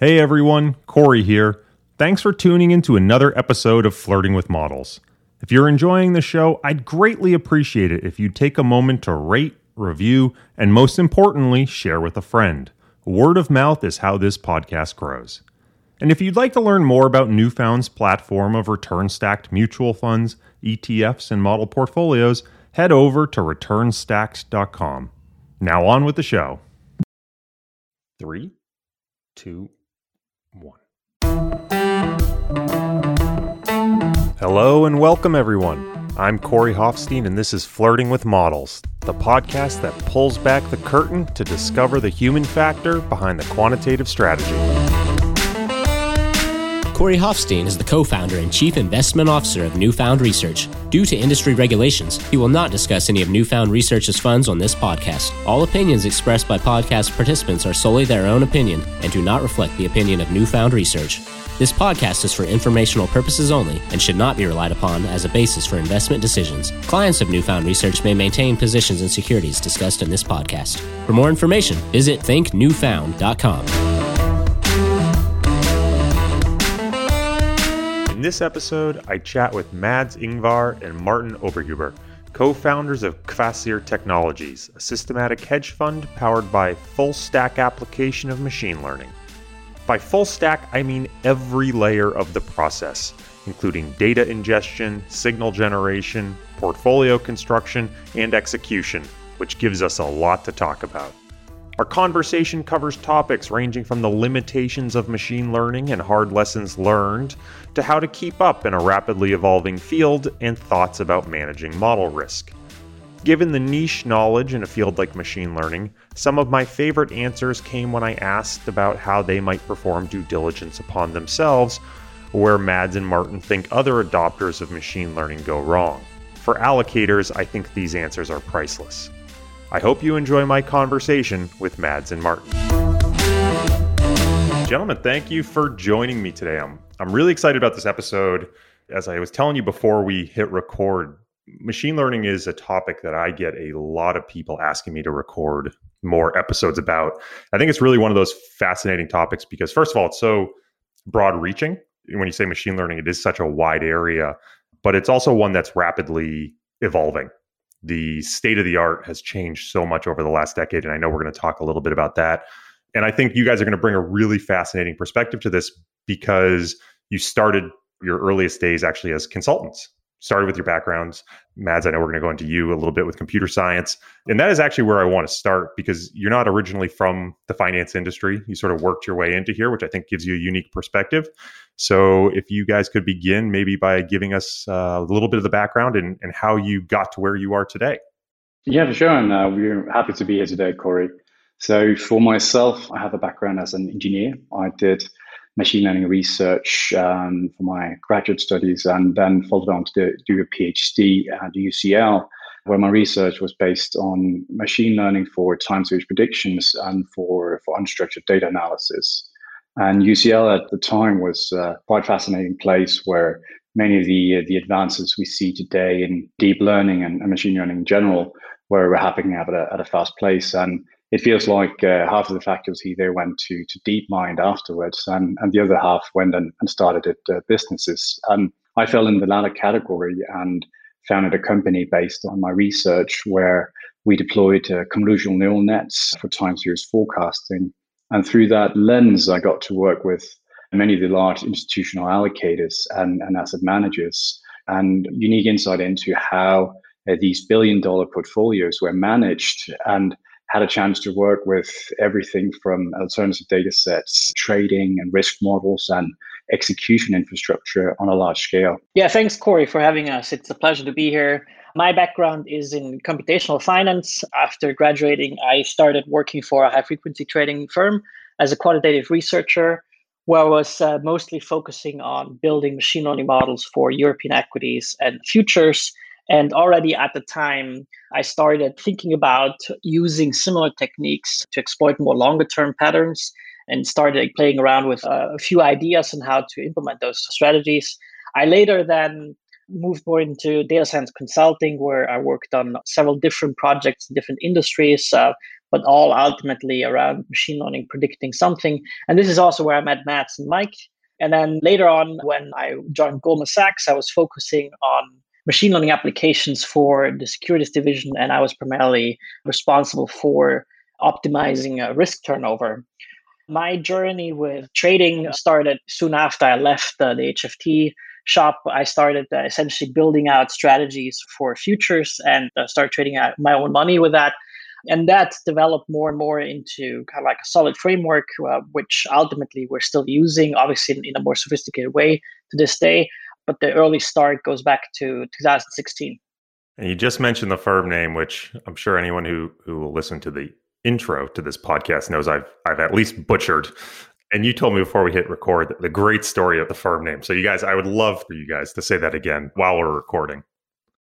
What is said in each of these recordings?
Hey everyone, Corey here. Thanks for tuning in to another episode of Flirting with Models. If you're enjoying the show, I'd greatly appreciate it if you'd take a moment to rate, review, and most importantly, share with a friend. Word of mouth is how this podcast grows. And if you'd like to learn more about Newfound's platform of return stacked mutual funds, ETFs, and model portfolios, head over to returnstacked.com. Now on with the show. Three, two. Hello and welcome, everyone. I'm Corey Hoffstein, and this is Flirting with Models, the podcast that pulls back the curtain to discover the human factor behind the quantitative strategy. Corey Hoffstein is the co founder and chief investment officer of Newfound Research. Due to industry regulations, he will not discuss any of Newfound Research's funds on this podcast. All opinions expressed by podcast participants are solely their own opinion and do not reflect the opinion of Newfound Research. This podcast is for informational purposes only and should not be relied upon as a basis for investment decisions. Clients of Newfound Research may maintain positions in securities discussed in this podcast. For more information, visit thinknewfound.com. In this episode, I chat with Mads Ingwar and Martin Oberhuber, co founders of Kvasir Technologies, a systematic hedge fund powered by full stack application of machine learning. By full stack, I mean every layer of the process, including data ingestion, signal generation, portfolio construction, and execution, which gives us a lot to talk about. Our conversation covers topics ranging from the limitations of machine learning and hard lessons learned to how to keep up in a rapidly evolving field and thoughts about managing model risk. Given the niche knowledge in a field like machine learning, some of my favorite answers came when I asked about how they might perform due diligence upon themselves, where Mads and Martin think other adopters of machine learning go wrong. For allocators, I think these answers are priceless. I hope you enjoy my conversation with Mads and Martin. Gentlemen, thank you for joining me today. I'm, I'm really excited about this episode. As I was telling you before we hit record, machine learning is a topic that I get a lot of people asking me to record more episodes about. I think it's really one of those fascinating topics because, first of all, it's so broad reaching. When you say machine learning, it is such a wide area, but it's also one that's rapidly evolving the state of the art has changed so much over the last decade. And I know we're going to talk a little bit about that. And I think you guys are going to bring a really fascinating perspective to this because you started your earliest days actually as consultants started with your backgrounds. Mads, I know we're going to go into you a little bit with computer science. And that is actually where I want to start because you're not originally from the finance industry. You sort of worked your way into here, which I think gives you a unique perspective. So if you guys could begin maybe by giving us uh, a little bit of the background and, and how you got to where you are today. Yeah, for sure. And uh, we're happy to be here today, Corey. So for myself, I have a background as an engineer. I did machine learning research um, for my graduate studies and then followed on to do, do a PhD at UCL, where my research was based on machine learning for time series predictions and for, for unstructured data analysis. And UCL at the time was uh, quite a fascinating place where many of the, uh, the advances we see today in deep learning and, and machine learning in general were happening at a, at a fast pace. And it feels like uh, half of the faculty there went to to DeepMind afterwards, and, and the other half went and, and started at uh, businesses. And I fell in the latter category and founded a company based on my research where we deployed uh, convolutional neural nets for time series forecasting. And through that lens, I got to work with many of the large institutional allocators and, and asset managers and unique insight into how uh, these billion dollar portfolios were managed and had a chance to work with everything from alternative data sets, trading and risk models, and execution infrastructure on a large scale. Yeah, thanks, Corey, for having us. It's a pleasure to be here. My background is in computational finance. After graduating, I started working for a high frequency trading firm as a quantitative researcher, where I was uh, mostly focusing on building machine learning models for European equities and futures and already at the time, I started thinking about using similar techniques to exploit more longer term patterns and started playing around with uh, a few ideas on how to implement those strategies. I later then moved more into data science consulting, where I worked on several different projects in different industries, uh, but all ultimately around machine learning predicting something. And this is also where I met Mads and Mike. And then later on, when I joined Goldman Sachs, I was focusing on machine learning applications for the securities division, and I was primarily responsible for optimizing uh, risk turnover. My journey with trading started soon after I left uh, the HFT shop. I started uh, essentially building out strategies for futures and uh, started trading out my own money with that. And that developed more and more into kind of like a solid framework, uh, which ultimately we're still using, obviously in, in a more sophisticated way to this day. But the early start goes back to 2016. And you just mentioned the firm name, which I'm sure anyone who who will listen to the intro to this podcast knows I've I've at least butchered. And you told me before we hit record the great story of the firm name. So you guys, I would love for you guys to say that again while we're recording.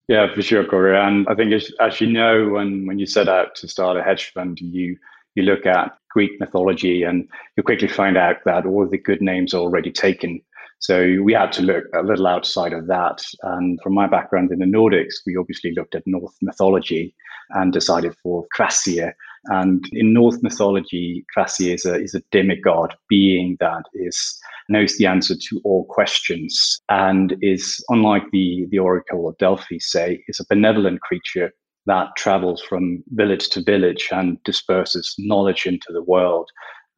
Yeah, for sure, Corey. And I think as, as you know, when when you set out to start a hedge fund, you you look at Greek mythology and you quickly find out that all the good names are already taken. So we had to look a little outside of that. And from my background in the Nordics, we obviously looked at Norse mythology and decided for Kvasir. And in Norse mythology, Kvasir is a, is a demigod being that is knows the answer to all questions and is, unlike the, the Oracle of Delphi, say, is a benevolent creature that travels from village to village and disperses knowledge into the world.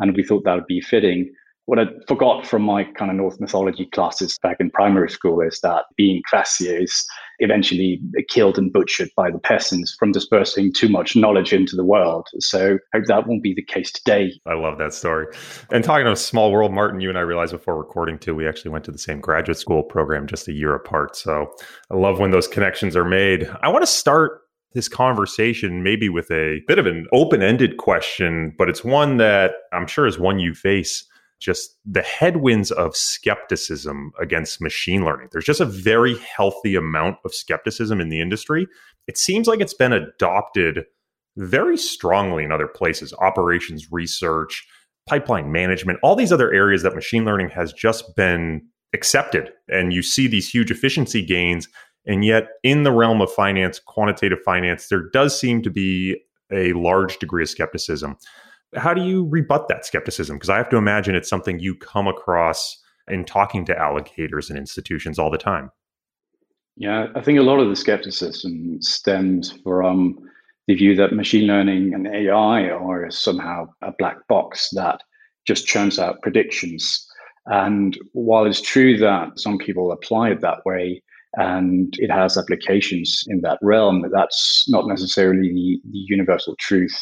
And we thought that would be fitting what I forgot from my kind of Norse mythology classes back in primary school is that being Kvasir is eventually killed and butchered by the peasants from dispersing too much knowledge into the world. So I hope that won't be the case today. I love that story. And talking of small world, Martin, you and I realized before recording too, we actually went to the same graduate school program just a year apart. So I love when those connections are made. I want to start this conversation maybe with a bit of an open-ended question, but it's one that I'm sure is one you face just the headwinds of skepticism against machine learning. There's just a very healthy amount of skepticism in the industry. It seems like it's been adopted very strongly in other places, operations research, pipeline management, all these other areas that machine learning has just been accepted. And you see these huge efficiency gains. And yet, in the realm of finance, quantitative finance, there does seem to be a large degree of skepticism. How do you rebut that skepticism? Because I have to imagine it's something you come across in talking to allocators and institutions all the time. Yeah, I think a lot of the skepticism stems from the view that machine learning and AI are somehow a black box that just churns out predictions. And while it's true that some people apply it that way and it has applications in that realm, that's not necessarily the, the universal truth.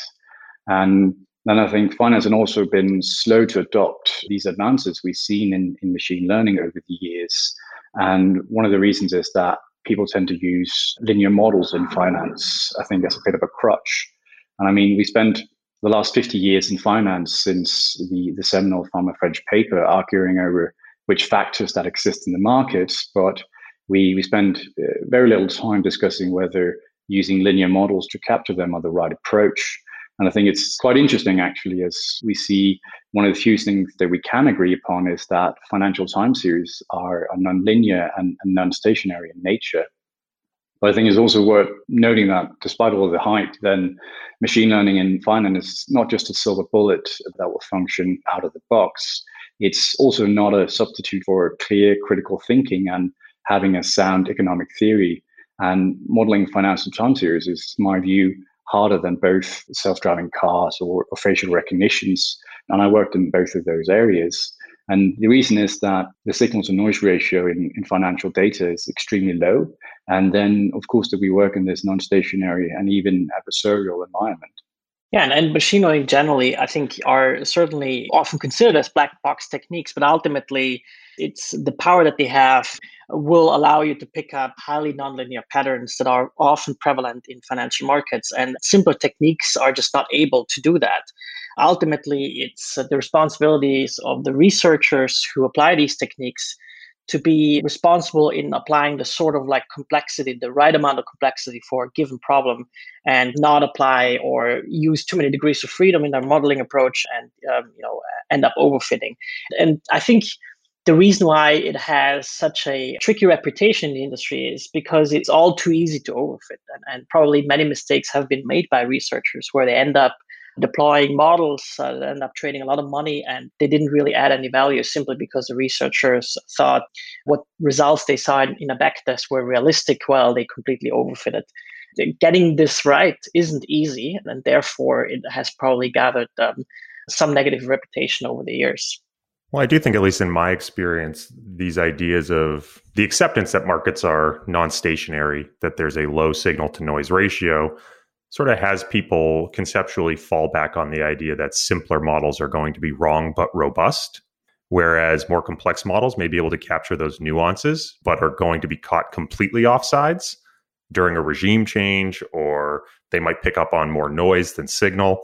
And and I think finance has also been slow to adopt these advances we've seen in, in machine learning over the years. And one of the reasons is that people tend to use linear models in finance, I think, that's a bit of a crutch. And I mean, we spent the last 50 years in finance since the, the seminal Fama French paper arguing over which factors that exist in the markets, but we, we spend uh, very little time discussing whether using linear models to capture them are the right approach. And I think it's quite interesting, actually, as we see one of the few things that we can agree upon is that financial time series are, nonlinear and, and non stationary in nature. But I think it's also worth noting that despite all the hype, then machine learning in finance is not just a silver bullet that will function out of the box. It's also not a substitute for clear critical thinking and having a sound economic theory. And modeling financial time series is, my view, harder than both self-driving cars or, or facial recognitions. And I worked in both of those areas. And the reason is that the signal to noise ratio in, in financial data is extremely low. And then, of course, that we work in this non stationary and even adversarial environment. Yeah, and, and machine learning generally, I think, are certainly often considered as black box techniques, but ultimately, it's the power that they have will allow you to pick up highly nonlinear patterns that are often prevalent in financial markets. And simpler techniques are just not able to do that. Ultimately, it's the responsibilities of the researchers who apply these techniques to be responsible in applying the sort of like complexity, the right amount of complexity for a given problem, and not apply or use too many degrees of freedom in their modeling approach and um, you know end up overfitting. And I think the reason why it has such a tricky reputation in the industry is because it's all too easy to overfit. And, and probably many mistakes have been made by researchers where they end up deploying models uh, up trading a lot of money and they didn't really add any value simply because the researchers thought what results they saw in a backtest were realistic while they completely overfitted. Getting this right isn't easy and therefore it has probably gathered um, some negative reputation over the years. Well, I do think, at least in my experience, these ideas of the acceptance that markets are non stationary, that there's a low signal to noise ratio, sort of has people conceptually fall back on the idea that simpler models are going to be wrong but robust, whereas more complex models may be able to capture those nuances but are going to be caught completely offsides during a regime change, or they might pick up on more noise than signal.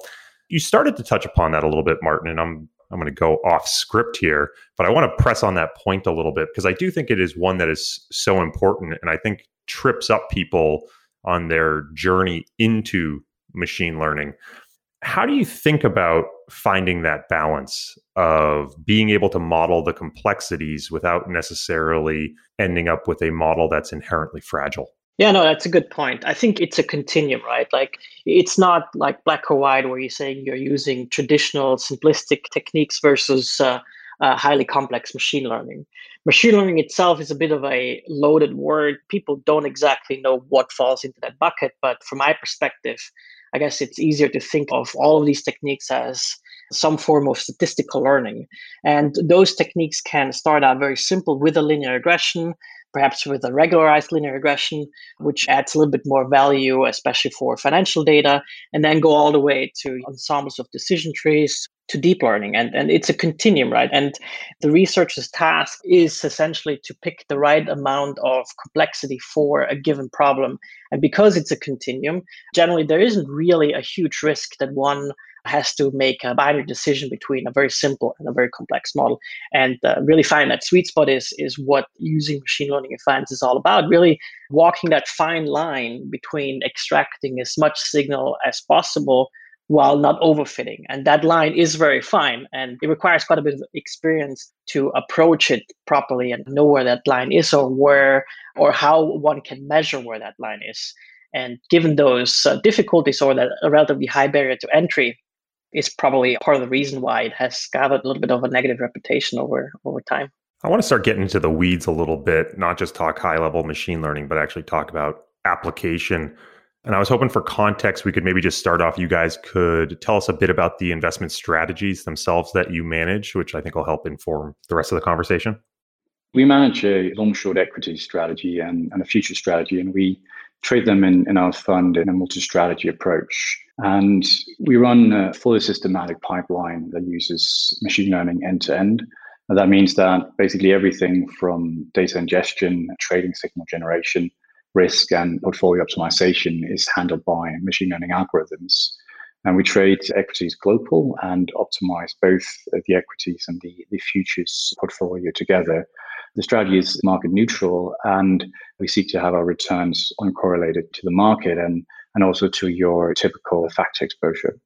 You started to touch upon that a little bit, Martin, and I'm I'm going to go off script here, but I want to press on that point a little bit because I do think it is one that is so important and I think trips up people on their journey into machine learning. How do you think about finding that balance of being able to model the complexities without necessarily ending up with a model that's inherently fragile? Yeah, no, that's a good point. I think it's a continuum, right? Like it's not like black or white where you're saying you're using traditional simplistic techniques versus uh, uh, highly complex machine learning. Machine learning itself is a bit of a loaded word. People don't exactly know what falls into that bucket. But from my perspective, I guess it's easier to think of all of these techniques as some form of statistical learning. And those techniques can start out very simple with a linear regression perhaps with a regularized linear regression, which adds a little bit more value, especially for financial data, and then go all the way to ensembles of decision trees to deep learning. And, and it's a continuum, right? And the researcher's task is essentially to pick the right amount of complexity for a given problem. And because it's a continuum, generally there isn't really a huge risk that one has to make a binary decision between a very simple and a very complex model. And uh, really find that sweet spot is, is what using machine learning in finance is all about. Really walking that fine line between extracting as much signal as possible while not overfitting. And that line is very fine. And it requires quite a bit of experience to approach it properly and know where that line is or where or how one can measure where that line is. And given those uh, difficulties or that a relatively high barrier to entry, is probably part of the reason why it has gathered a little bit of a negative reputation over over time. I want to start getting into the weeds a little bit, not just talk high level machine learning, but actually talk about application. And I was hoping for context, we could maybe just start off. You guys could tell us a bit about the investment strategies themselves that you manage, which I think will help inform the rest of the conversation. We manage a long short equity strategy and, and a future strategy, and we trade them in, in our fund in a multi strategy approach. And we run a fully systematic pipeline that uses machine learning end to end. That means that basically everything from data ingestion, trading signal generation, risk, and portfolio optimization is handled by machine learning algorithms. And we trade equities global and optimize both the equities and the, the futures portfolio together. The strategy is market neutral, and we seek to have our returns uncorrelated to the market. And and also to your typical factor exposure.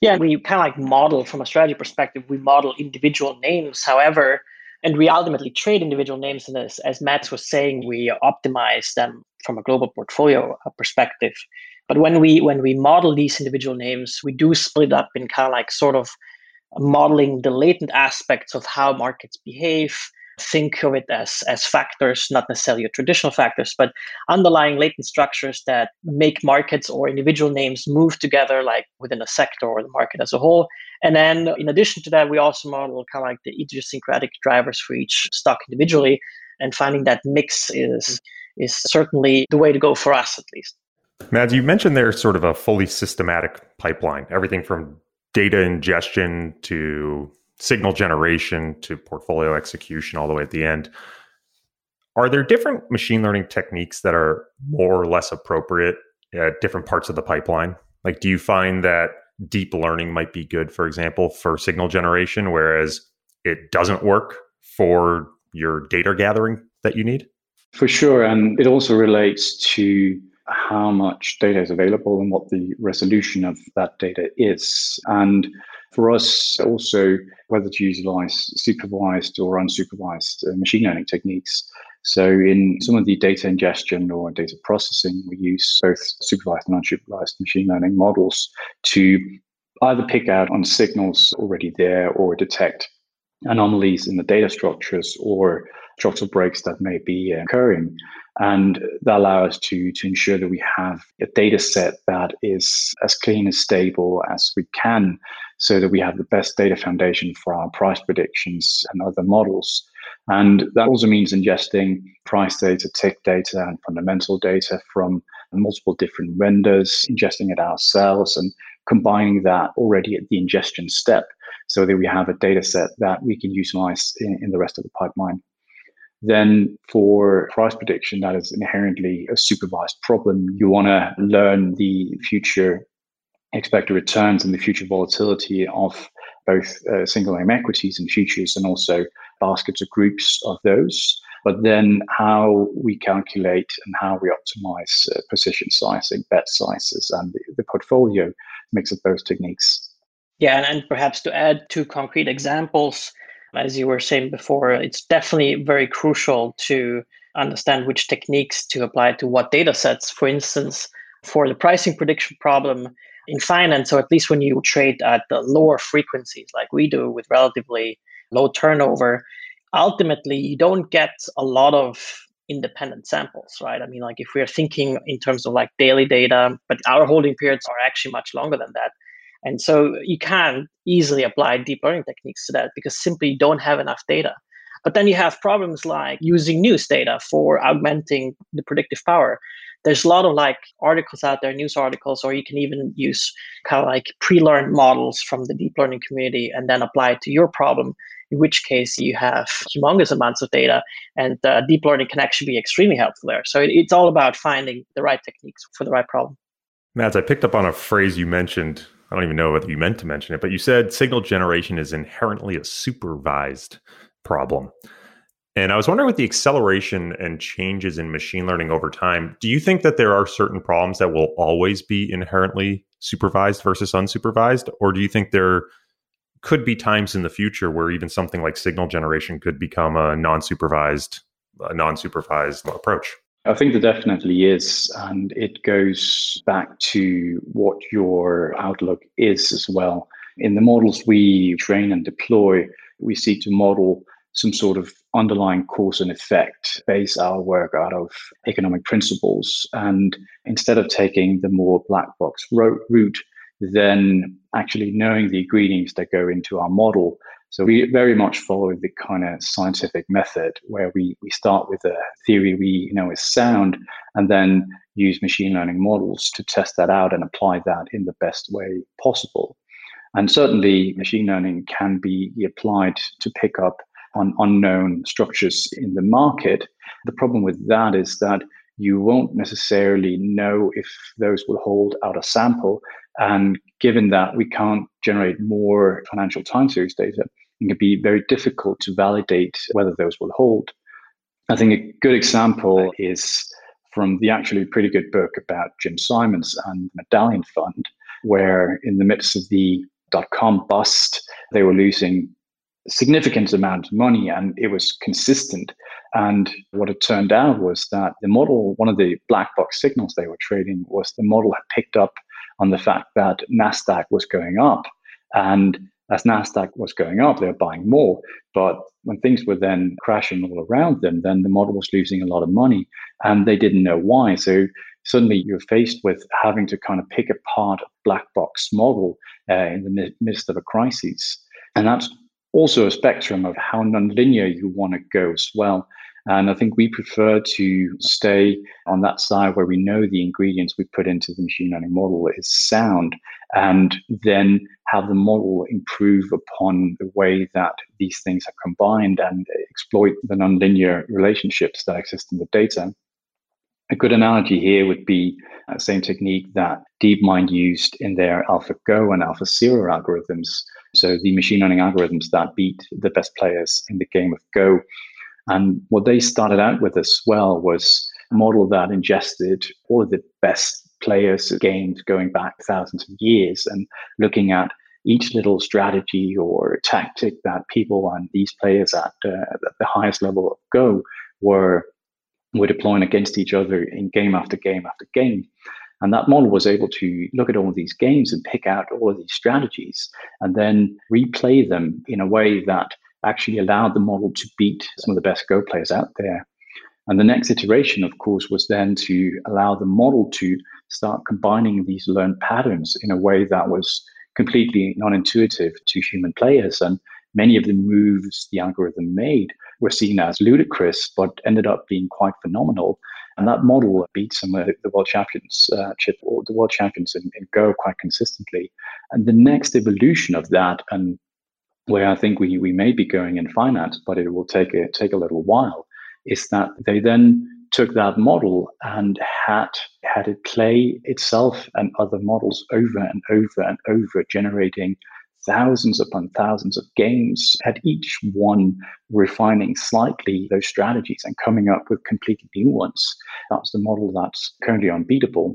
Yeah, we kind of like model from a strategy perspective, we model individual names. However, and we ultimately trade individual names. And as, as Matt was saying, we optimize them from a global portfolio uh, perspective. But when we when we model these individual names, we do split up in kind of like sort of modeling the latent aspects of how markets behave, think of it as as factors, not necessarily traditional factors, but underlying latent structures that make markets or individual names move together, like within a sector or the market as a whole. And then, in addition to that, we also model kind of like the idiosyncratic drivers for each stock individually, and finding that mix is is certainly the way to go for us, at least. Mads, you mentioned there's sort of a fully systematic pipeline, everything from data ingestion to signal generation to portfolio execution all the way at the end. Are there different machine learning techniques that are more or less appropriate at different parts of the pipeline? Like, do you find that deep learning might be good, for example, for signal generation, whereas it doesn't work for your data gathering that you need? For sure. And it also relates to how much data is available and what the resolution of that data is. And for us, also whether to utilize supervised or unsupervised uh, machine learning techniques. So, in some of the data ingestion or data processing, we use both supervised and unsupervised machine learning models to either pick out on signals already there or detect anomalies in the data structures or structural breaks that may be occurring. And that allows us to, to ensure that we have a data set that is as clean and stable as we can so that we have the best data foundation for our price predictions and other models. And that also means ingesting price data, tick data, and fundamental data from multiple different vendors, ingesting it ourselves, and combining that already at the ingestion step so that we have a data set that we can utilize in, in the rest of the pipeline. Then for price prediction, that is inherently a supervised problem. You want to learn the future expected returns and the future volatility of both uh, single name equities and futures and also baskets or groups of those. But then how we calculate and how we optimize uh, position sizing, bet sizes, and the, the portfolio mix of those techniques. Yeah, and, and perhaps to add two concrete examples, as you were saying before, it's definitely very crucial to understand which techniques to apply to what data sets. For instance, for the pricing prediction problem in finance, or at least when you trade at the lower frequencies like we do with relatively low turnover, ultimately you don't get a lot of independent samples, right? I mean, like if we're thinking in terms of like daily data, but our holding periods are actually much longer than that. And so you can't easily apply deep learning techniques to that because simply you don't have enough data. But then you have problems like using news data for augmenting the predictive power. There's a lot of like articles out there, news articles, or you can even use kind of like pre-learned models from the deep learning community and then apply it to your problem. In which case you have humongous amounts of data, and uh, deep learning can actually be extremely helpful there. So it, it's all about finding the right techniques for the right problem. Mads, I picked up on a phrase you mentioned I don't even know whether you meant to mention it, but you said signal generation is inherently a supervised problem. And I was wondering with the acceleration and changes in machine learning over time, do you think that there are certain problems that will always be inherently supervised versus unsupervised? Or do you think there could be times in the future where even something like signal generation could become a non supervised, a non supervised approach? I think there definitely is. And it goes back to what your outlook is as well. In the models we train and deploy, we seek to model some sort of underlying cause and effect, base our work out of economic principles. And instead of taking the more black box route, then actually knowing the ingredients that go into our model so we very much follow the kind of scientific method where we, we start with a theory we know is sound and then use machine learning models to test that out and apply that in the best way possible. And certainly machine learning can be applied to pick up on unknown structures in the market. The problem with that is that you won't necessarily know if those will hold out a sample. And given that we can't generate more financial time series data, it can be very difficult to validate whether those will hold. I think a good example is from the actually pretty good book about Jim Simons and the Medallion Fund, where in the midst of the dot com bust, they were losing significant amount of money and it was consistent. And what it turned out was that the model, one of the black box signals they were trading was the model had picked up on the fact that NASDAQ was going up. And as Nasdaq was going up, they were buying more. But when things were then crashing all around them, then the model was losing a lot of money, and they didn't know why. So suddenly you're faced with having to kind of pick apart a black box model uh, in the midst of a crisis, and that's also a spectrum of how nonlinear you want to go as well. And I think we prefer to stay on that side where we know the ingredients we put into the machine learning model is sound, and then have the model improve upon the way that these things are combined and exploit the nonlinear relationships that exist in the data. A good analogy here would be the same technique that DeepMind used in their AlphaGo and AlphaZero algorithms. So the machine learning algorithms that beat the best players in the game of Go. And what they started out with as well was a model that ingested all of the best players games going back thousands of years and looking at each little strategy or tactic that people and these players at, uh, at the highest level of Go were were deploying against each other in game after game after game. And that model was able to look at all of these games and pick out all of these strategies and then replay them in a way that actually allowed the model to beat some of the best Go players out there. And the next iteration, of course, was then to allow the model to start combining these learned patterns in a way that was completely non intuitive to human players. And many of the moves the algorithm made were seen as ludicrous, but ended up being quite phenomenal. And that model beat some of the world champions, uh, chip or the world champions in, in Go quite consistently. And the next evolution of that, and where I think we, we may be going in finance, but it will take a, take a little while, is that they then took that model and had had it play itself and other models over and over and over, generating thousands upon thousands of games, at each one refining slightly those strategies and coming up with completely new ones. That's the model that's currently unbeatable.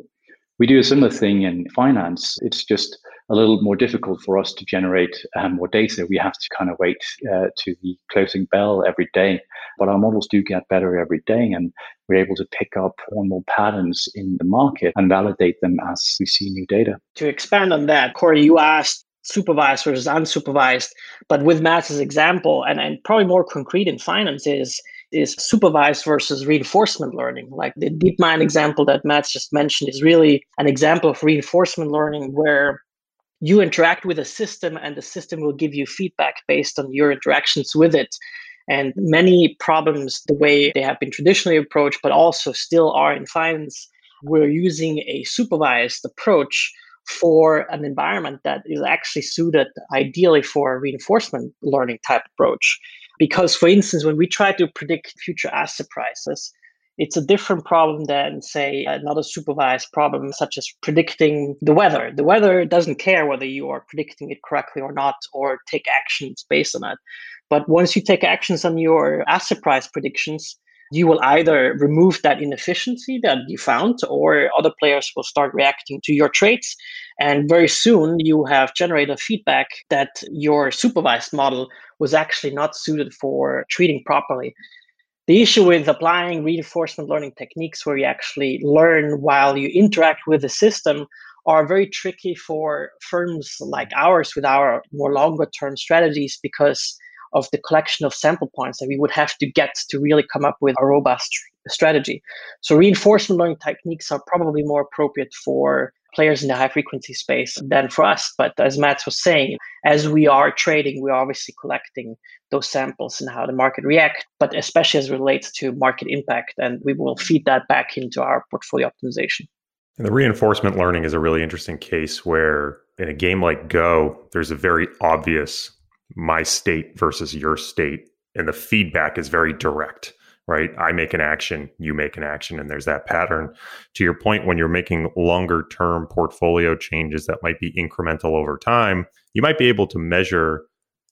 We do a similar thing in finance. It's just a little more difficult for us to generate um, more data. We have to kind of wait uh, to the closing bell every day. But our models do get better every day, and we're able to pick up more and more patterns in the market and validate them as we see new data. To expand on that, Corey, you asked supervised versus unsupervised. But with Matt's example, and, and probably more concrete in finance is is supervised versus reinforcement learning. Like the DeepMind example that Matt's just mentioned is really an example of reinforcement learning where you interact with a system and the system will give you feedback based on your interactions with it. And many problems, the way they have been traditionally approached, but also still are in finance, we're using a supervised approach for an environment that is actually suited ideally for a reinforcement learning type approach. Because, for instance, when we try to predict future asset prices, it's a different problem than, say, another supervised problem, such as predicting the weather. The weather doesn't care whether you are predicting it correctly or not, or take actions based on it. But once you take actions on your asset price predictions, you will either remove that inefficiency that you found, or other players will start reacting to your traits. And very soon you have generated feedback that your supervised model was actually not suited for treating properly. The issue with applying reinforcement learning techniques where you actually learn while you interact with the system are very tricky for firms like ours with our more longer term strategies because of the collection of sample points that we would have to get to really come up with a robust strategy. So reinforcement learning techniques are probably more appropriate for players in the high frequency space than for us. But as Mads was saying, as we are trading, we're obviously collecting those samples and how the market react, but especially as relates to market impact. And we will feed that back into our portfolio optimization. And the reinforcement learning is a really interesting case where in a game like Go, there's a very obvious my state versus your state. And the feedback is very direct, right? I make an action, you make an action, and there's that pattern. To your point, when you're making longer term portfolio changes that might be incremental over time, you might be able to measure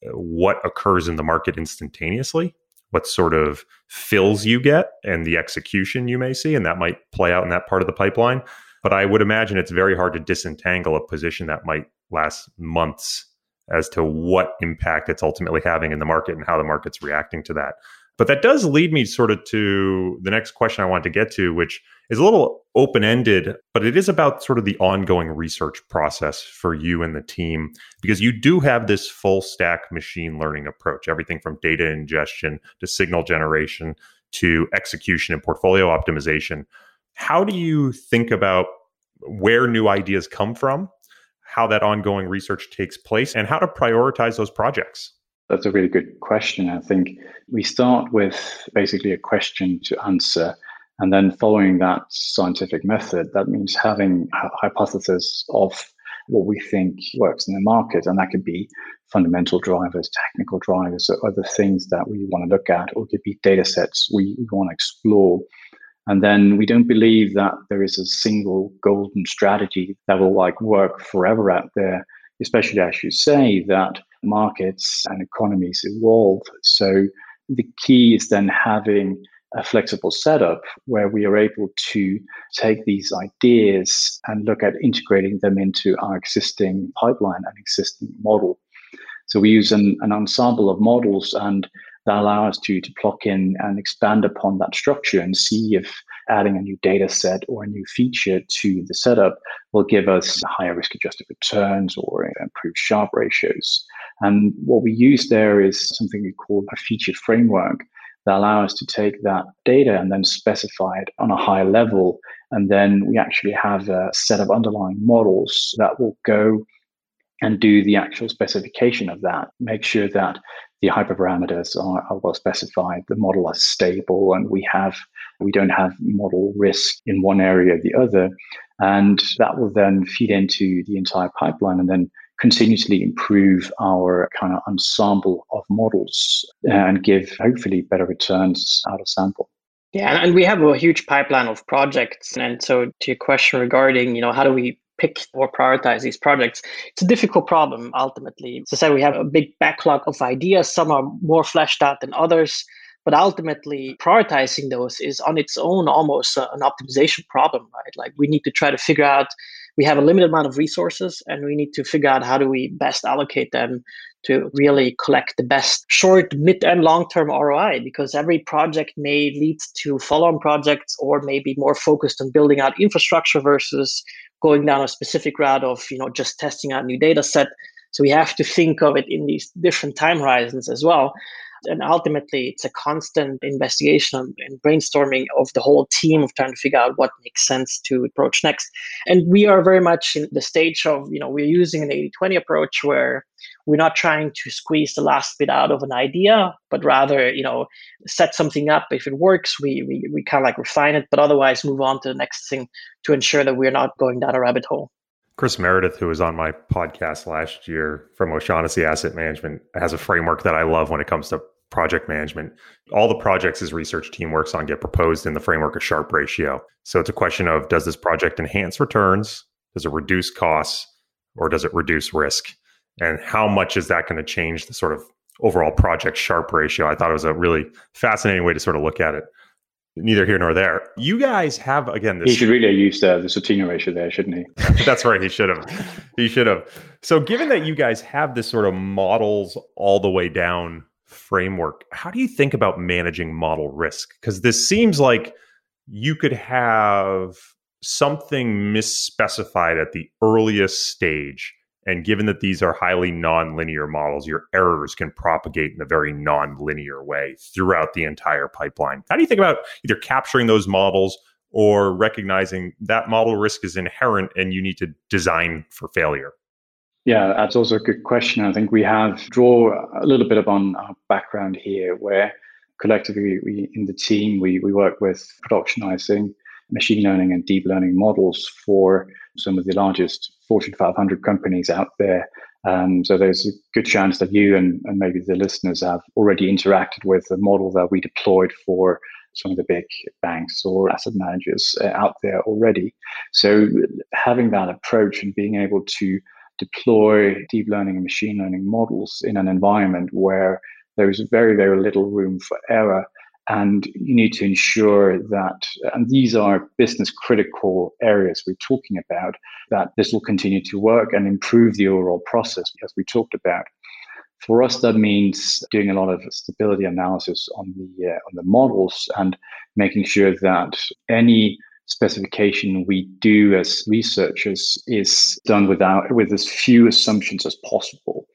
uh, what occurs in the market instantaneously, what sort of fills you get, and the execution you may see. And that might play out in that part of the pipeline. But I would imagine it's very hard to disentangle a position that might last months as to what impact it's ultimately having in the market and how the market's reacting to that. But that does lead me sort of to the next question I want to get to, which is a little open ended, but it is about sort of the ongoing research process for you and the team, because you do have this full stack machine learning approach, everything from data ingestion to signal generation to execution and portfolio optimization. How do you think about where new ideas come from how that ongoing research takes place and how to prioritize those projects? That's a really good question. I think we start with basically a question to answer. And then following that scientific method, that means having a hypothesis of what we think works in the market. And that could be fundamental drivers, technical drivers, or other things that we want to look at, or could be data sets we want to explore. And then we don't believe that there is a single golden strategy that will like work forever out there, especially as you say that markets and economies evolve. So the key is then having a flexible setup where we are able to take these ideas and look at integrating them into our existing pipeline and existing model. So we use an, an ensemble of models and that allow us to, to plug in and expand upon that structure and see if adding a new data set or a new feature to the setup will give us higher risk adjusted returns or improved Sharpe ratios. And what we use there is something we call a feature framework that allow us to take that data and then specify it on a high level. And then we actually have a set of underlying models that will go and do the actual specification of that, make sure that the hyperparameters are, are well specified, the model is stable, and we have we don't have model risk in one area or the other. And that will then feed into the entire pipeline and then continuously improve our kind of ensemble of models uh, and give hopefully better returns out of sample. Yeah, and we have a huge pipeline of projects. And so to your question regarding, you know, how do we pick or prioritize these projects. It's a difficult problem ultimately. As I said, we have a big backlog of ideas. Some are more fleshed out than others. But ultimately, prioritizing those is on its own almost an optimization problem, right? Like we need to try to figure out we have a limited amount of resources and we need to figure out how do we best allocate them to really collect the best short, mid, and long term ROI because every project may lead to follow on projects or maybe more focused on building out infrastructure versus going down a specific route of you know just testing out new data set. So we have to think of it in these different time horizons as well and ultimately it's a constant investigation and brainstorming of the whole team of trying to figure out what makes sense to approach next. And we are very much in the stage of you know we're using an 80-20 approach where we're not trying to squeeze the last bit out of an idea but rather you know set something up. If it works we we, we kind of like refine it but otherwise move on to the next thing to ensure that we're not going down a rabbit hole Chris Meredith, who was on my podcast last year from O'Shaughnessy Asset Management, has a framework that I love when it comes to project management. All the projects his research team works on get proposed in the framework of Sharpe ratio. So it's a question of does this project enhance returns? Does it reduce costs? Or does it reduce risk? And how much is that going to change the sort of overall project Sharpe ratio? I thought it was a really fascinating way to sort of look at it neither here nor there. You guys have again. This, he should really have used uh, the Sortino ratio there, shouldn't he? That's right. He should have. He should have. So, given that you guys have this sort of models all the way down framework, how do you think about managing model risk? Because this seems like you could have something misspecified at the earliest stage and given that these are highly nonlinear models, your errors can propagate in a very nonlinear way throughout the entire pipeline. How do you think about either capturing those models or recognizing that model risk is inherent and you need to design for failure? Yeah, that's also a good question. I think we have draw a little bit upon our background here, where collectively we, in the team we, we work with productionizing machine learning and deep learning models for some of the largest Fortune 500 companies out there. Um, so there's a good chance that you and, and maybe the listeners have already interacted with the model that we deployed for some of the big banks or asset managers uh, out there already. So having that approach and being able to deploy deep learning and machine learning models in an environment where there is very, very little room for error and you need to ensure that, and these are business critical areas we're talking about, that this will continue to work and improve the overall process, as we talked about. For us, that means doing a lot of stability analysis on the uh, on the models and making sure that any specification we do as researchers is done without with as few assumptions as possible.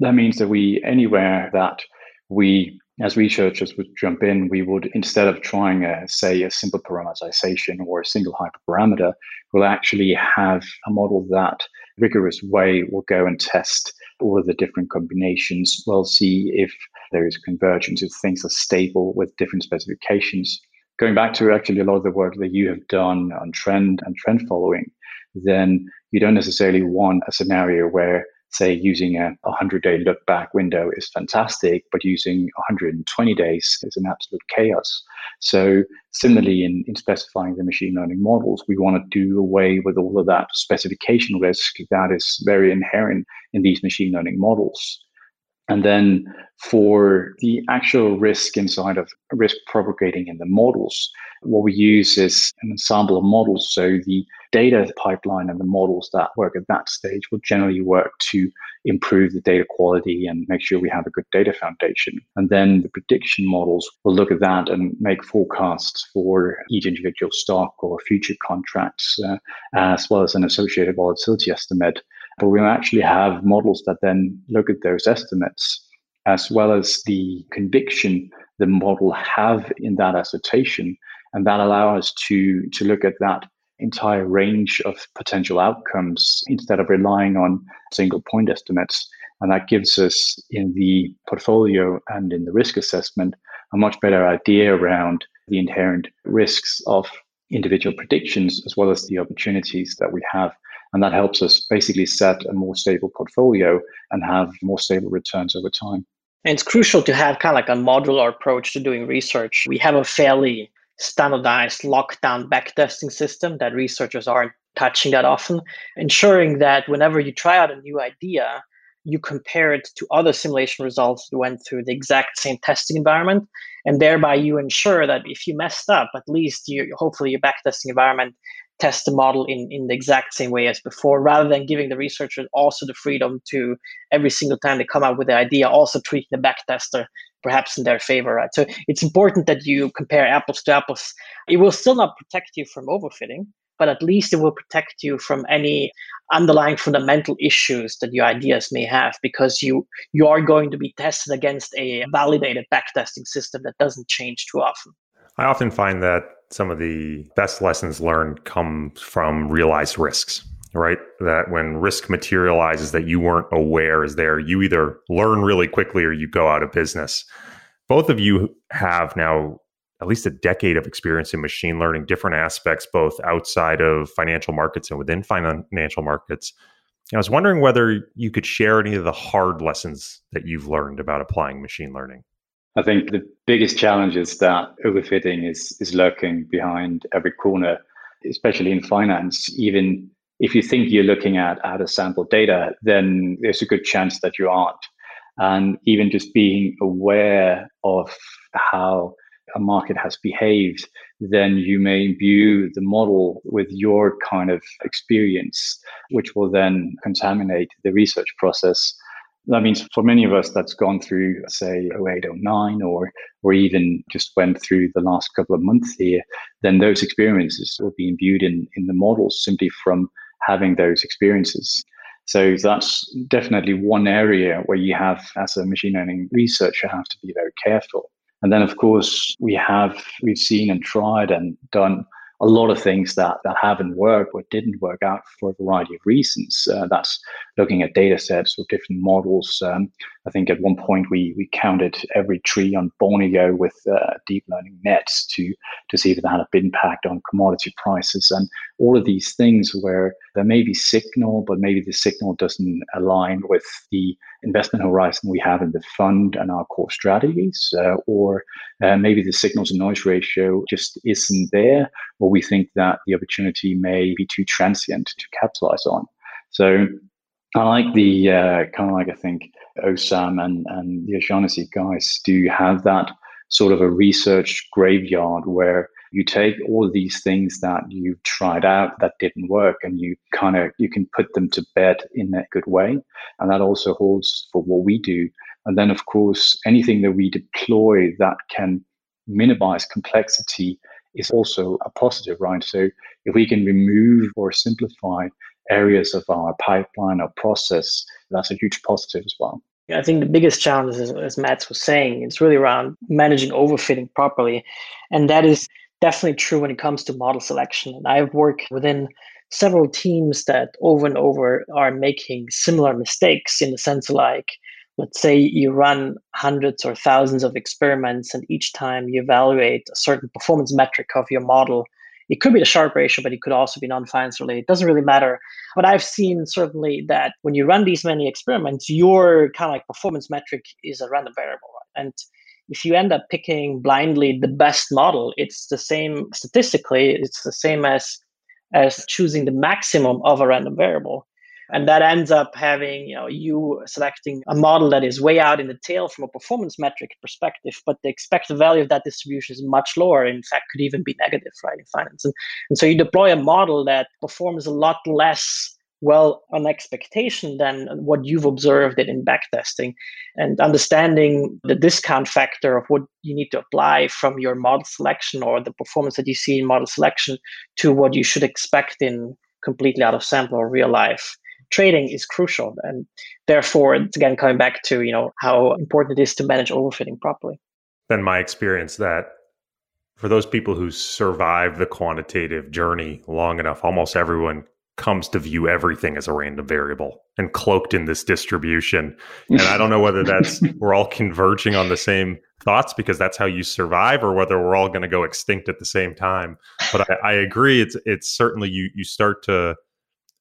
That means that we anywhere that we as researchers would jump in, we would, instead of trying, a, say, a simple parameterization or a single hyperparameter, we'll actually have a model that rigorous way will go and test all of the different combinations. We'll see if there is convergence, if things are stable with different specifications. Going back to actually a lot of the work that you have done on trend and trend following, then you don't necessarily want a scenario where say using a 100 day look back window is fantastic, but using 120 days is an absolute chaos. So, similarly, in, in specifying the machine learning models, we want to do away with all of that specification risk that is very inherent in these machine learning models. And then for the actual risk inside of risk propagating in the models, what we use is an ensemble of models. So the data pipeline and the models that work at that stage will generally work to improve the data quality and make sure we have a good data foundation. And then the prediction models will look at that and make forecasts for each individual stock or future contracts, uh, as well as an associated volatility estimate. But we'll actually have models that then look at those estimates as well as the conviction the model have in that assertion and that allow us to to look at that entire range of potential outcomes instead of relying on single point estimates. And that gives us in the portfolio and in the risk assessment a much better idea around the inherent risks of individual predictions as well as the opportunities that we have and that helps us basically set a more stable portfolio and have more stable returns over time and it's crucial to have kind of like a modular approach to doing research. We have a fairly standardized lockdown backtesting system that researchers aren't touching that often, ensuring that whenever you try out a new idea, you compare it to other simulation results that went through the exact same testing environment. And thereby you ensure that if you messed up, at least you hopefully your backtesting environment test the model in, in the exact same way as before, rather than giving the researchers also the freedom to every single time they come up with the idea, also treat the backtester perhaps in their favor, right? So it's important that you compare apples to apples. It will still not protect you from overfitting, but at least it will protect you from any underlying fundamental issues that your ideas may have because you you are going to be tested against a validated backtesting system that doesn't change too often. I often find that some of the best lessons learned come from realized risks, right? That when risk materializes that you weren't aware is there, you either learn really quickly or you go out of business. Both of you have now at least a decade of experience in machine learning, different aspects, both outside of financial markets and within financial markets. I was wondering whether you could share any of the hard lessons that you've learned about applying machine learning. I think the biggest challenge is that overfitting is is lurking behind every corner, especially in finance. Even if you think you're looking at out of sample data, then there's a good chance that you aren't. And even just being aware of how a market has behaved, then you may imbue the model with your kind of experience, which will then contaminate the research process that means for many of us that's gone through, say, 08, 09, or, or even just went through the last couple of months here, then those experiences will be imbued in, in the models simply from having those experiences. So that's definitely one area where you have, as a machine learning researcher, have to be very careful. And then, of course, we have we've seen and tried and done a lot of things that, that haven't worked or didn't work out for a variety of reasons. Uh, that's looking at data sets or different models. Um, I think at one point we, we counted every tree on Borneo with uh, deep learning nets to, to see if it had a big impact on commodity prices. And all of these things where there may be signal, but maybe the signal doesn't align with the investment horizon we have in the fund and our core strategies, uh, or uh, maybe the signal to noise ratio just isn't there, or we think that the opportunity may be too transient to capitalize on. So I like the uh, kind of like I think OSAM and, and the O'Shaughnessy guys do have that sort of a research graveyard where you take all these things that you've tried out that didn't work and you kind of you can put them to bed in a good way. And that also holds for what we do. And then of course anything that we deploy that can minimize complexity is also a positive right? So if we can remove or simplify areas of our pipeline or process that's a huge positive as well. I think the biggest challenge, as, as Mads was saying, it's really around managing overfitting properly. And that is definitely true when it comes to model selection. And I've worked within several teams that over and over are making similar mistakes in the sense like, let's say you run hundreds or thousands of experiments, and each time you evaluate a certain performance metric of your model, it could be the Sharpe ratio, but it could also be non-finance related. It doesn't really matter. But I've seen certainly that when you run these many experiments, your kind of like performance metric is a random variable. Right? And if you end up picking blindly the best model, it's the same statistically, it's the same as as choosing the maximum of a random variable. and that ends up having you know you selecting a model that is way out in the tail from a performance metric perspective but the expected value of that distribution is much lower in fact could even be negative right in finance and, and so you deploy a model that performs a lot less well on expectation than what you've observed it in backtesting and understanding the discount factor of what you need to apply from your model selection or the performance that you see in model selection to what you should expect in completely out of sample or real life trading is crucial. And therefore it's again coming back to you know how important it is to manage overfitting properly. Been my experience that for those people who survive the quantitative journey long enough almost everyone comes to view everything as a random variable and cloaked in this distribution. And I don't know whether that's we're all converging on the same thoughts because that's how you survive, or whether we're all going to go extinct at the same time. But I, I agree, it's it's certainly you you start to.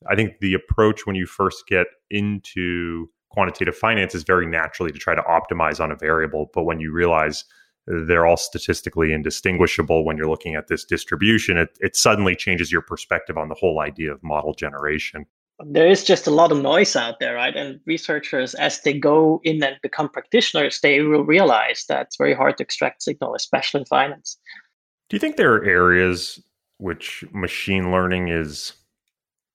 I think the approach when you first get into quantitative finance is very naturally to try to optimize on a variable, but when you realize they're all statistically indistinguishable when you're looking at this distribution, it, it suddenly changes your perspective on the whole idea of model generation. There is just a lot of noise out there, right? And researchers, as they go in and become practitioners, they will realize that it's very hard to extract signal, especially in finance. Do you think there are areas which machine learning is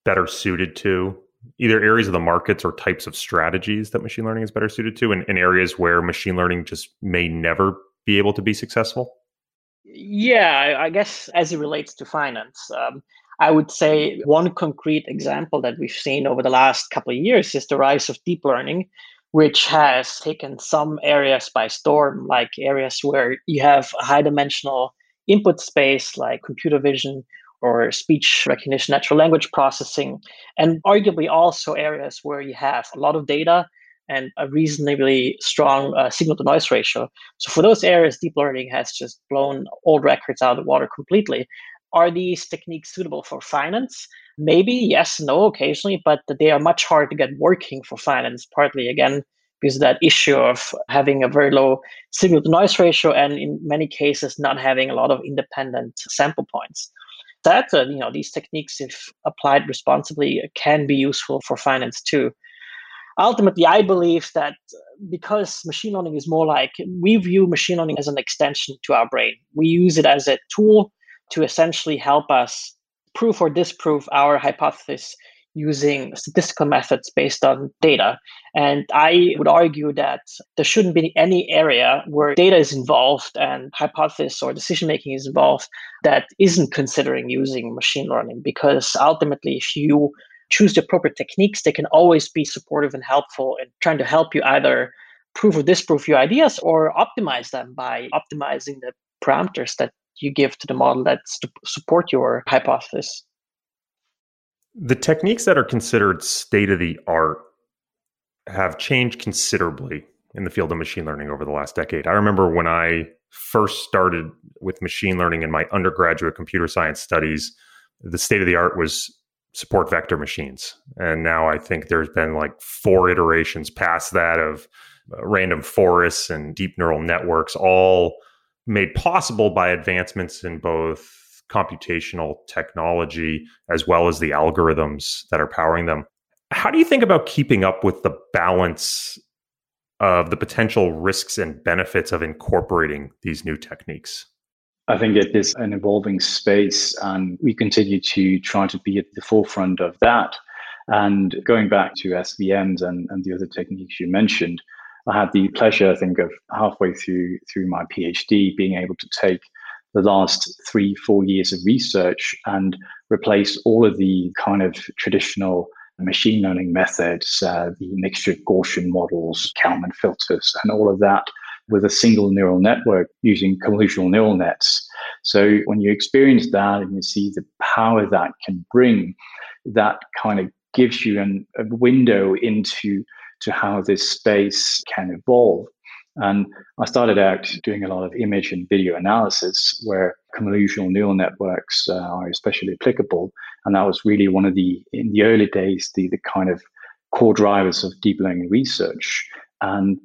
better suited to either areas of the markets or types of strategies that machine learning is better suited to and, and, areas where machine learning just may never be able to be successful? Yeah, I guess as it relates to finance, um, I would say one concrete example that we've seen over the last couple of years is the rise of deep learning, which has taken some areas by storm, like areas where you have high dimensional input space like computer vision or speech recognition, natural language processing, and arguably also areas where you have a lot of data and a reasonably strong uh, signal to noise ratio. So for those areas, deep learning has just blown old records out of the water completely. Are these techniques suitable for finance? Maybe yes, no, occasionally, but they are much harder to get working for finance, partly again because of that issue of having a very low signal to noise ratio and in many cases not having a lot of independent sample points. That, uh, you know, these techniques, if applied responsibly, can be useful for finance too ultimately, I believe that uh, because machine learning is more like we view machine learning as an extension to our brain, we use it as a tool to essentially help us prove or disprove our hypothesis using statistical methods based on data. And I would argue that there shouldn't be any area where data is involved and hypothesis or decision making is involved that isn't considering using machine learning. Because ultimately, if you choose the appropriate techniques, they can always be supportive and helpful in trying to help you either prove or disprove your ideas or optimize them by optimizing the parameters that you give to the model that support your hypothesis. The techniques that are considered state of the art have changed considerably in the field of machine learning over the last decade. I remember when I first started with machine learning in my undergraduate computer science studies, the state of the art was support vector machines. And now I think there's been like four iterations past that of uh, random forests and deep neural networks, all made possible by advancements in both computational technology as well as the algorithms that are powering them. How do you think about keeping up with the balance of the potential risks and benefits of incorporating these new techniques? I think it is an evolving space, and we continue to try to be at the forefront of that. And going back to SVMs and, and the other techniques you mentioned, I had the pleasure, I think, of halfway through through my PhD being able to take the last three, four years of research and replace all of the kind of traditional machine learning methods, uh, the mixture Gaussian models, Kalman filters, and all of that with a single neural network using convolutional neural nets. So when you experience that and you see the power that can bring, that kind of gives you an, a window into to how this space can evolve. And I started out doing a lot of image and video analysis where convolutional neural networks uh, are especially applicable. And that was really one of the, in the early days, the, the kind of core drivers of deep learning research. And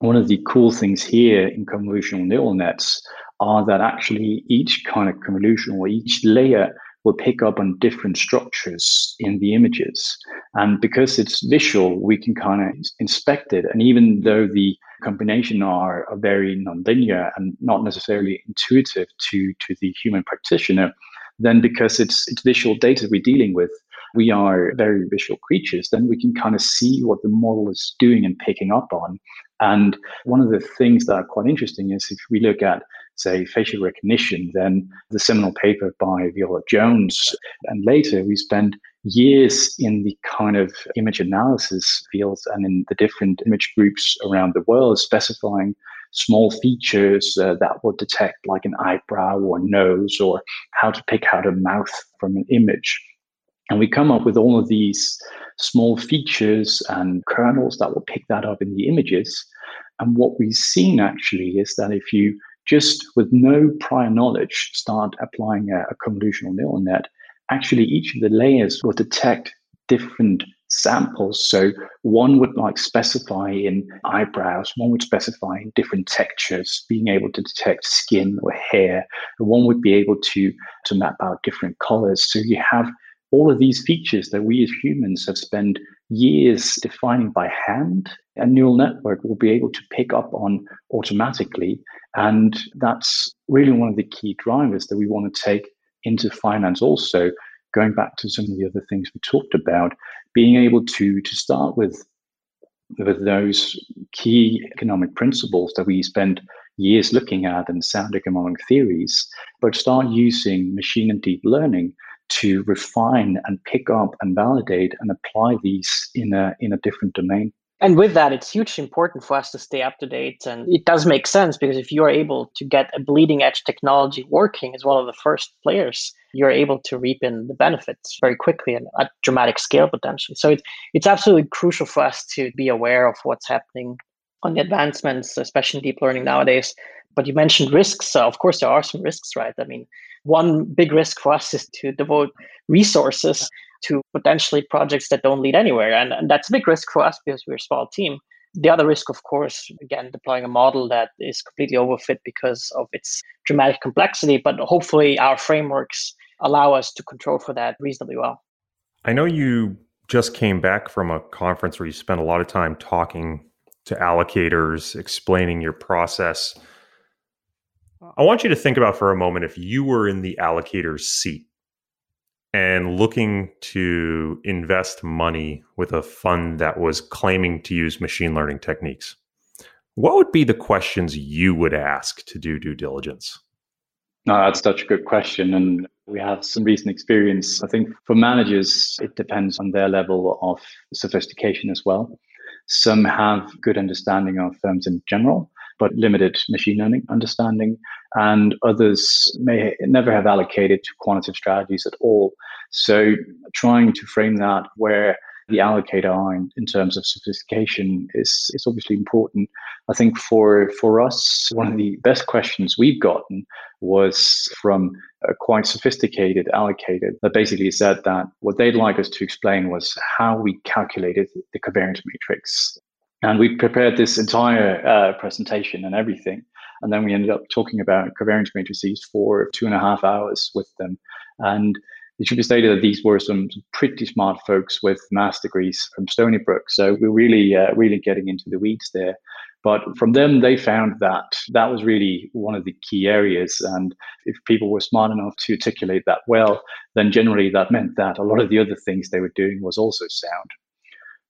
one of the cool things here in convolutional neural nets are that actually each kind of convolution or each layer will pick up on different structures in the images. And because it's visual, we can kind of inspect it. And even though the combination are, are very nonlinear and not necessarily intuitive to, to the human practitioner, then because it's it's visual data we're dealing with, we are very visual creatures, then we can kind of see what the model is doing and picking up on. And one of the things that are quite interesting is if we look at, say, facial recognition, then the seminal paper by Viola Jones, and later we spend years in the kind of image analysis fields and in the different image groups around the world specifying small features uh, that will detect like an eyebrow or nose or how to pick out a mouth from an image. And we come up with all of these small features and kernels that will pick that up in the images. And what we've seen actually is that if you just with no prior knowledge start applying a, a convolutional neural net, actually each of the layers will detect different samples. So one would like specify in eyebrows, one would specify in different textures, being able to detect skin or hair, one would be able to to map out different colors. So you have all of these features that we as humans have spent years defining by hand, a neural network will be able to pick up on automatically. And that's really one of the key drivers that we want to take into finance also. Going back to some of the other things we talked about, being able to, to start with, with those key economic principles that we spend years looking at and sound economic theories, but start using machine and deep learning to refine and pick up and validate and apply these in a in a different domain. And with that, it's hugely important for us to stay up to date. And it does make sense because if you're able to get a bleeding edge technology working as one of the first players, you're able to reap in the benefits very quickly and at dramatic scale potentially. So it, it's absolutely crucial for us to be aware of what's happening on the advancements, especially in deep learning nowadays. But you mentioned risks. So of course, there are some risks, right? I mean, one big risk for us is to devote resources to potentially projects that don't lead anywhere. And, and that's a big risk for us because we're a small team. The other risk, of course, again, deploying a model that is completely overfit because of its dramatic complexity, but hopefully our frameworks allow us to control for that reasonably well. I know you just came back from a conference where you spent a lot of time talking to allocators, explaining your process. I want you to think about for a moment if you were in the allocator's seat and looking to invest money with a fund that was claiming to use machine learning techniques, what would be the questions you would ask to do due diligence? No, that's such a good question. And we have some recent experience. I think for managers, it depends on their level of sophistication as well. Some have good understanding of firms in general, but limited machine learning understanding. And others may never have allocated to quantitative strategies at all. So trying to frame that where the allocator are in, in terms of sophistication is, is obviously important. I think for for us, one of the best questions we've gotten was from a quite sophisticated allocator that basically said that what they'd like us to explain was how we calculated the covariance matrix. And we prepared this entire uh, presentation and everything. And then we ended up talking about covariance matrices for two and a half hours with them. And it should be stated that these were some pretty smart folks with master degrees from Stony Brook. So we're really, uh, really getting into the weeds there. But from them, they found that that was really one of the key areas. And if people were smart enough to articulate that well, then generally that meant that a lot of the other things they were doing was also sound.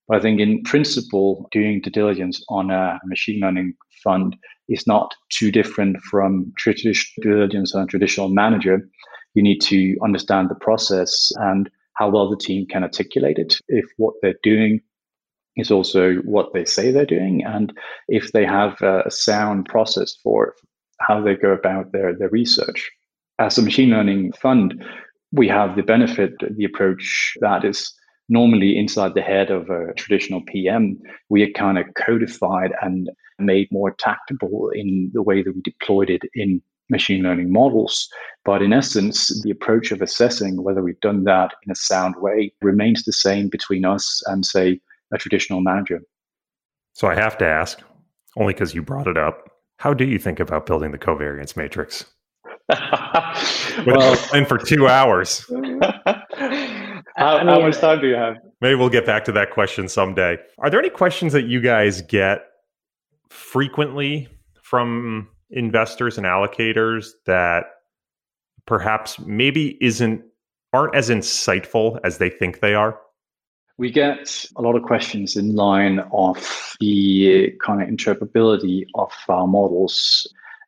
But I think in principle, doing due diligence on a machine learning fund is not too different from traditional due diligence on a traditional manager. You need to understand the process and how well the team can articulate it. If what they're doing is also what they say they're doing, and if they have a sound process for how they go about their, their research. As a machine learning fund, we have the benefit, the approach that is normally inside the head of a traditional PM, we are kind of codified and made more tactable in the way that we deployed it in machine learning models. But in essence, the approach of assessing whether we've done that in a sound way remains the same between us and, say, a traditional manager. So I have to ask, only because you brought it up, how do you think about building the covariance matrix? well, in for two hours. how, mean, how much time do you have? Maybe we'll get back to that question someday. Are there any questions that you guys get frequently from investors and allocators that perhaps maybe isn't aren't as insightful as they think they are? We get a lot of questions in line of the kind of interpretability of our models.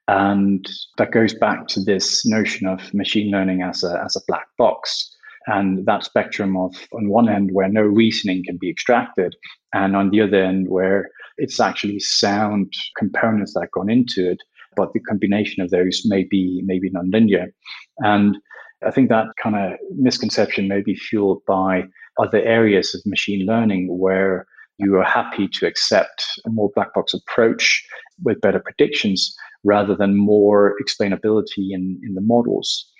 And that goes back to this notion of machine learning as a, as a black box. And that spectrum of, on one end, where no reasoning can be extracted, and on the other end, where it's actually sound components that have gone into it, but the combination of those may be, may be nonlinear. And I think that kind of misconception may be fueled by other areas of machine learning where you are happy to accept a more black box approach with better predictions rather than more explainability in, in the models.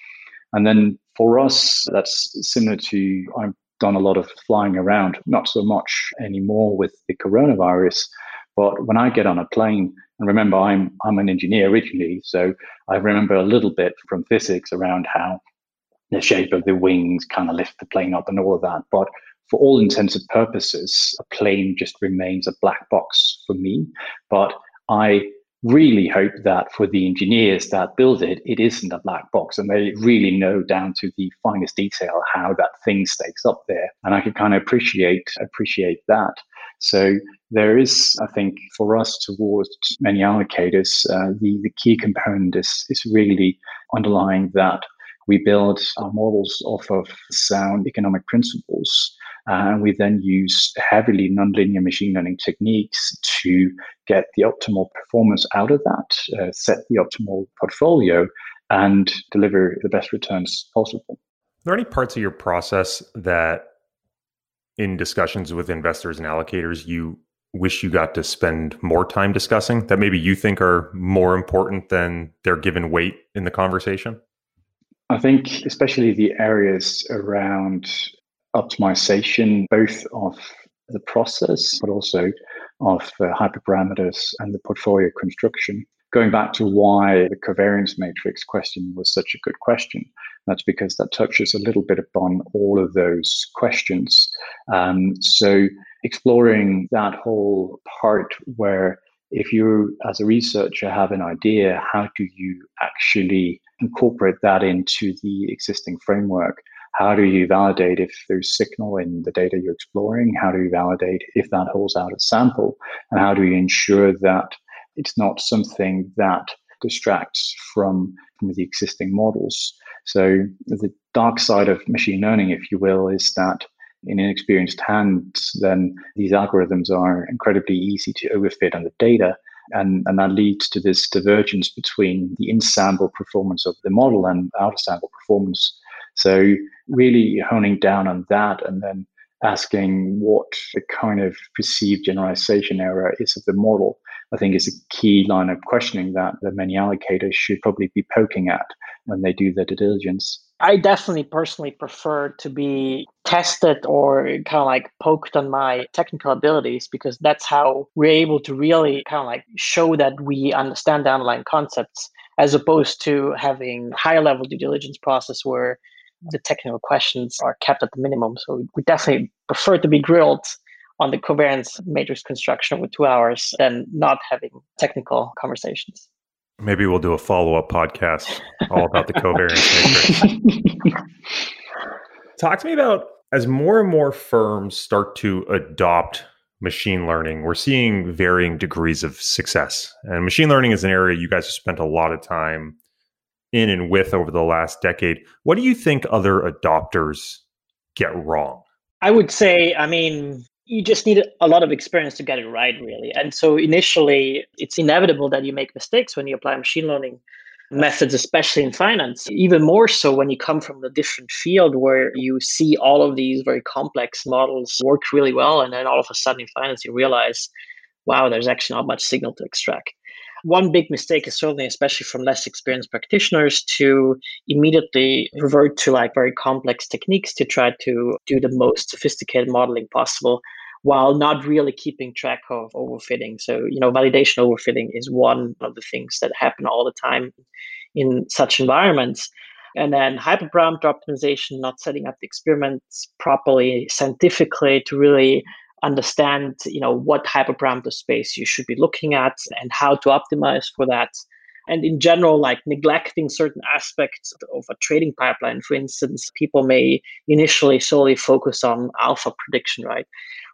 And then for us, that's similar to I've done a lot of flying around, not so much anymore with the coronavirus. But when I get on a plane, and remember, I'm I'm an engineer originally, so I remember a little bit from physics around how the shape of the wings kind of lift the plane up and all of that. But for all intents and purposes, a plane just remains a black box for me. But I really hope that for the engineers that build it, it isn't a black box and they really know down to the finest detail how that thing stakes up there. And I can kind of appreciate appreciate that. So there is, I think, for us towards many allocators, uh, the, the key component is, is really underlying that we build our models off of sound economic principles. And we then use heavily nonlinear machine learning techniques to get the optimal performance out of that, uh, set the optimal portfolio, and deliver the best returns possible. Are there any parts of your process that, in discussions with investors and allocators, you wish you got to spend more time discussing that maybe you think are more important than their given weight in the conversation? I think especially the areas around optimization, both of the process, but also of uh, hyperparameters and the portfolio construction. Going back to why the covariance matrix question was such a good question, that's because that touches a little bit upon all of those questions. Um, so, exploring that whole part where if you, as a researcher, have an idea, how do you actually incorporate that into the existing framework? How do you validate if there's signal in the data you're exploring? How do you validate if that holds out a sample? And how do you ensure that it's not something that distracts from, from the existing models? So the dark side of machine learning, if you will, is that in inexperienced hands, then these algorithms are incredibly easy to overfit on the data. And, and that leads to this divergence between the in sample performance of the model and out of sample performance. So, really honing down on that and then asking what the kind of perceived generalization error is of the model, I think is a key line of questioning that the many allocators should probably be poking at when they do their due diligence. I definitely personally prefer to be tested or kind of like poked on my technical abilities because that's how we're able to really kind of like show that we understand the underlying concepts as opposed to having higher level due diligence process where the technical questions are kept at the minimum. So we definitely prefer to be grilled on the covariance matrix construction over two hours than not having technical conversations. Maybe we'll do a follow up podcast all about the covariance matrix. Talk to me about as more and more firms start to adopt machine learning, we're seeing varying degrees of success. And machine learning is an area you guys have spent a lot of time in and with over the last decade. What do you think other adopters get wrong? I would say, I mean, you just need a lot of experience to get it right, really. And so initially, it's inevitable that you make mistakes when you apply machine learning methods, especially in finance. Even more so when you come from a different field where you see all of these very complex models work really well. And then all of a sudden in finance, you realize, wow, there's actually not much signal to extract. One big mistake is certainly, especially from less experienced practitioners, to immediately revert to like very complex techniques to try to do the most sophisticated modeling possible while not really keeping track of overfitting. So, you know, validation overfitting is one of the things that happen all the time in such environments. And then hyperparameter optimization, not setting up the experiments properly scientifically to really understand, you know, what hyperparameter space you should be looking at and how to optimize for that. And in general, like neglecting certain aspects of a trading pipeline, for instance, people may initially solely focus on alpha prediction, right?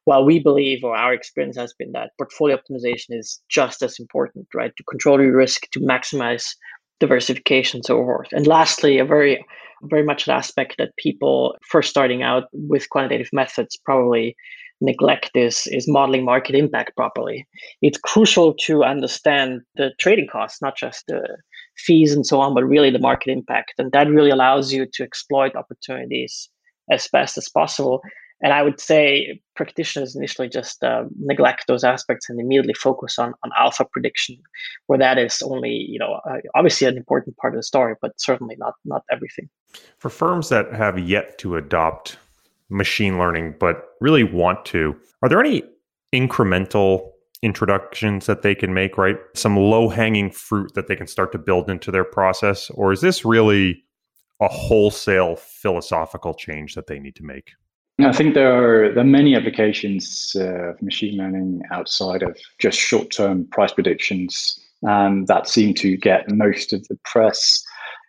While we believe, or our experience has been that portfolio optimization is just as important, right? To control your risk, to maximize diversification, so forth. And lastly, a very, very much an aspect that people first starting out with quantitative methods probably neglect this is modeling market impact properly. It's crucial to understand the trading costs, not just the fees and so on, but really the market impact. And that really allows you to exploit opportunities as best as possible. And I would say practitioners initially just uh, neglect those aspects and immediately focus on, on alpha prediction, where that is only, you know, uh, obviously an important part of the story, but certainly not not everything. For firms that have yet to adopt machine learning, but really want to. Are there any incremental introductions that they can make, right? Some low hanging fruit that they can start to build into their process? Or is this really a wholesale philosophical change that they need to make? I think there are there are many applications uh, of machine learning outside of just short term price predictions um, that seem to get most of the press.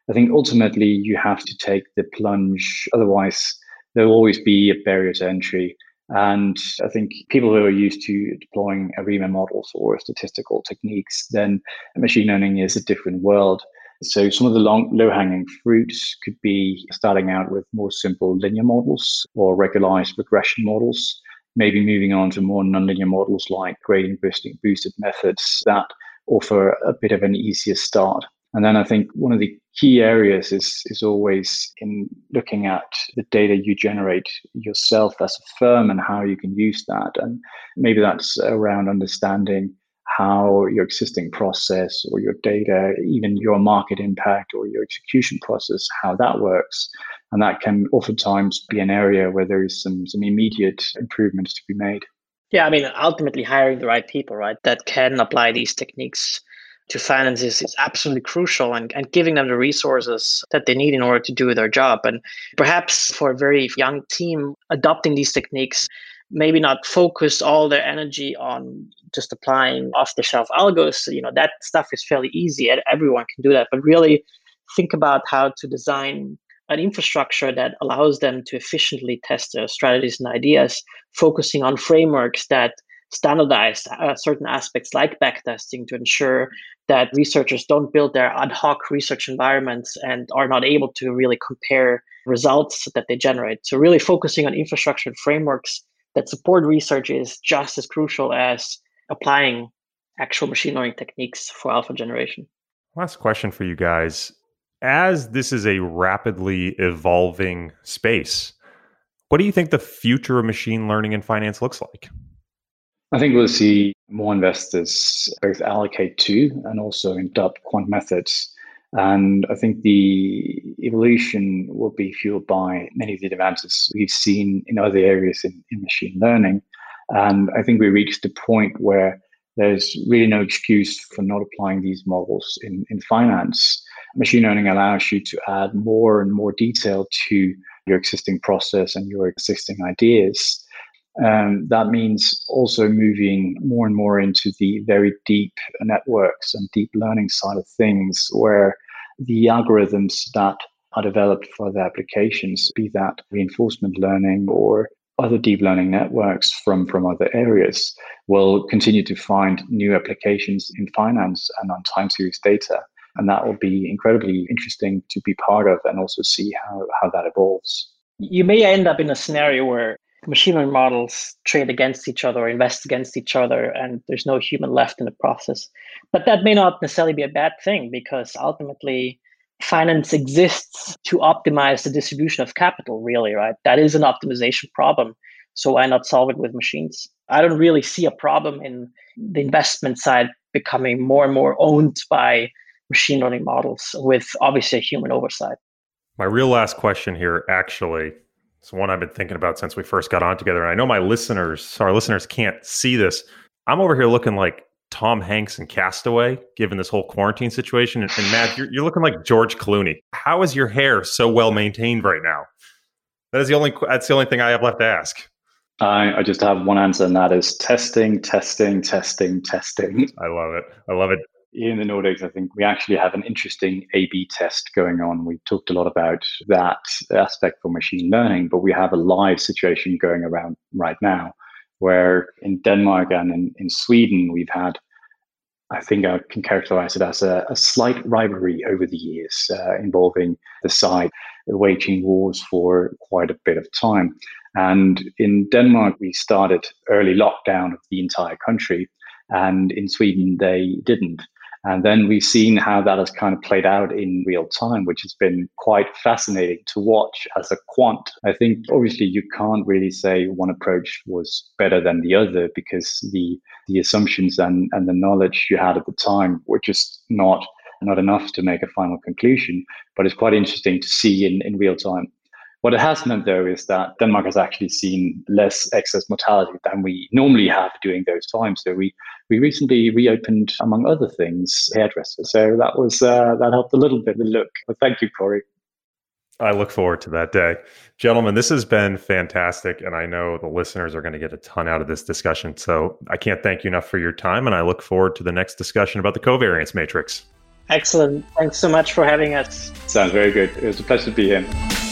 I think ultimately you have to take the plunge, otherwise there'll always be a barrier to entry. And I think people who are used to deploying ARIMA models or statistical techniques, then machine learning is a different world. So some of the long, low-hanging fruits could be starting out with more simple linear models or regularized regression models, maybe moving on to more nonlinear models like gradient boosting boosted methods that offer a bit of an easier start. And then I think one of the key areas is is always in looking at the data you generate yourself as a firm and how you can use that. And maybe that's around understanding how your existing process or your data, even your market impact or your execution process, how that works. And that can oftentimes be an area where there is some some immediate improvements to be made. Yeah, I mean, ultimately hiring the right people, right, that can apply these techniques to finance is, absolutely crucial and, and giving them the resources that they need in order to do their job. And perhaps for a very young team, adopting these techniques, maybe not focus all their energy on just applying off the shelf algos. You know, that stuff is fairly easy. Everyone can do that. But really think about how to design an infrastructure that allows them to efficiently test their strategies and ideas, focusing on frameworks that standardize uh, certain aspects like backtesting to ensure that researchers don't build their ad hoc research environments and are not able to really compare results that they generate. So, really focusing on infrastructure and frameworks that support research is just as crucial as applying actual machine learning techniques for alpha generation. Last question for you guys. As this is a rapidly evolving space, what do you think the future of machine learning in finance looks like? I think we'll see more investors both allocate to and also adopt quant methods. And I think the evolution will be fueled by many of the advances we've seen in other areas in, in machine learning. And I think we reached the point where there's really no excuse for not applying these models in, in finance. Machine learning allows you to add more and more detail to your existing process and your existing ideas. Um, that means also moving more and more into the very deep networks and deep learning side of things, where the algorithms that are developed for the applications, be that reinforcement learning or other deep learning networks from, from other areas, will continue to find new applications in finance and on time series data. And that will be incredibly interesting to be part of and also see how, how that evolves. You may end up in a scenario where machine learning models trade against each other or invest against each other and there's no human left in the process. But that may not necessarily be a bad thing because ultimately finance exists to optimize the distribution of capital really right? That is an optimization problem so why not solve it with machines? I don't really see a problem in the investment side becoming more and more owned by machine learning models with obviously a human oversight. My real last question here actually it's one I've been thinking about since we first got on together. And I know my listeners, our listeners can't see this. I'm over here looking like Tom Hanks and Castaway, given this whole quarantine situation. And, and Mads, you're, you're looking like George Clooney. How is your hair so well maintained right now? That is the only. That's the only thing I have left to ask. I, I just have one answer, and that is testing, testing, testing, testing. I love it. I love it. In the Nordics, I think we actually have an interesting A B test going on. We talked a lot about that aspect for machine learning, but we have a live situation going around right now where in Denmark and in, in Sweden, we've had, I think I can characterize it as a, a slight rivalry over the years uh, involving the side waging wars for quite a bit of time. And in Denmark, we started early lockdown of the entire country, and in Sweden, they didn't. And then we've seen how that has kind of played out in real time, which has been quite fascinating to watch as a quant. I think obviously you can't really say one approach was better than the other because the the assumptions and, and the knowledge you had at the time were just not not enough to make a final conclusion. But it's quite interesting to see in, in real time what it has meant, though, is that Denmark has actually seen less excess mortality than we normally have during those times. So we we recently reopened, among other things, hairdressers. So that was uh, that helped a little bit. The look. But thank you, Corey. I look forward to that day. Gentlemen, this has been fantastic. And I know the listeners are going to get a ton out of this discussion. So I can't thank you enough for your time. And I look forward to the next discussion about the covariance matrix. Excellent. Thanks so much for having us. Sounds very good. It was a pleasure to be here.